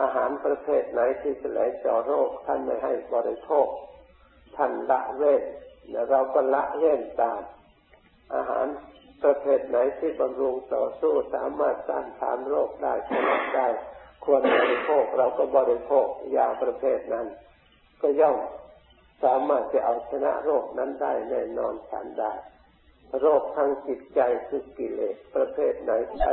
อาหารประเภทไหนที่จะไหลเจาะโรค ท่านไม่ให้บริโภค ท่านละเว้นเราก็ละเว้นตาม อาหารประเภทไหนที่บำรุงต่อสู้สามารถต้านทานโรคได้ชนะได้ ควรบริโภคเราก็บริโภคยาประเภทนั้น ก็ย่อมสามารถจะเอาชนะโรคนั้นได้แน่นอนฉันได้ โรคทางจิตใจคือกิเลสประเภทไหนใช้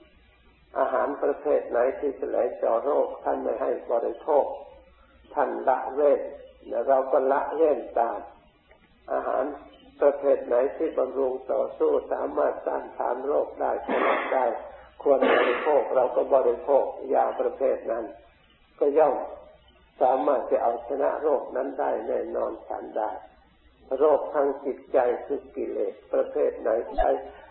อาหารประเภทไหนที่จะไหลเจาะโรค ท่านไม่ให้บริโภค ท่านละเว้นและเราก็ละเว้นตาม อาหารประเภทไหนที่บำรุงต่อสู้สามารถต้านทานโรคได้ชนะได้ควรบริโภคเราก็บริโภคยาประเภทนั้น ก็ย่อมสามารถจะเอาชนะโรคนั้นได้แน่นอนฉันได้ โรคทางจิตใจคือกิเลสประเภทไหนใช้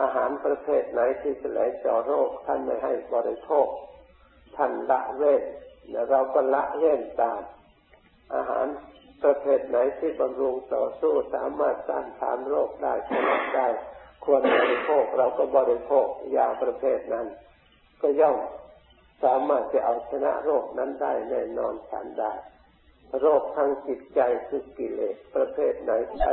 อาหารประเภทไหนที่จะไหลเจาะโรค ท่านไม่ให้บริโภค ท่านละเว้นและเราก็ละเว้นตาม อาหารประเภทไหนที่บำรุงต่อสู้สามารถต้านทานโรคได้ชนะได้ควรบริโภคเราก็บริโภคยาประเภทนั้น ก็ย่อมสามารถจะเอาชนะโรคนั้นได้แน่นอนฉันได้ โรคทางจิตใจคือกิเลสประเภทไหนใช้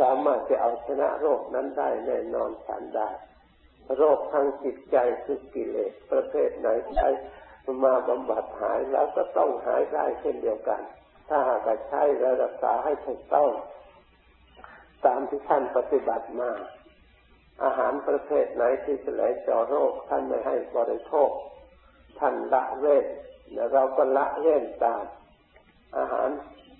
สามารถจะเอาชนะโรคนั้นได้แน่นอนฉันได้ โรคทางจิตใจคือกิเลสประเภทไหนใช้มาบำบัดหายแล้วก็ต้องหายได้เช่นเดียวกัน ถ้าหากใช้รักษาให้ถูกต้อง ตามที่ท่านปฏิบัติมา อาหารประเภทไหนที่จะไหลเจาะโรคท่านไม่ให้บริโภค ท่านละเว้นและเราก็ละเว้นตาม อาหาร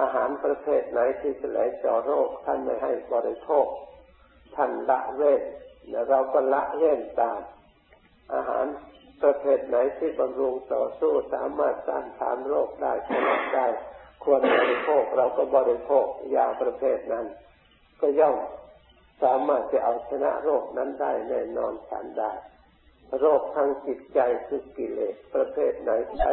อาหารประเภทไหนที่จะไหลเจาะโรคท่านไม่ให้บริโภค ท่านละเว้นและเราก็ละเว้นตาม อาหารประเภทไหนที่บำรุงต่อสู้สามารถต้านทานโรคได้ชนะได้ควรบริโภคเราก็บริโภคยาประเภทนั้น ก็ย่อมสามารถจะเอาชนะโรคนั้นได้แน่นอนฉันได้ โรคทางจิตใจคือกิเลสประเภทไหนใช้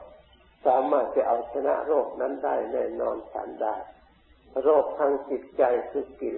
สามารถจะเอาชนะโรคนั้นได้แน่นอนฉันได้ โรคทางจิตใจคือกิ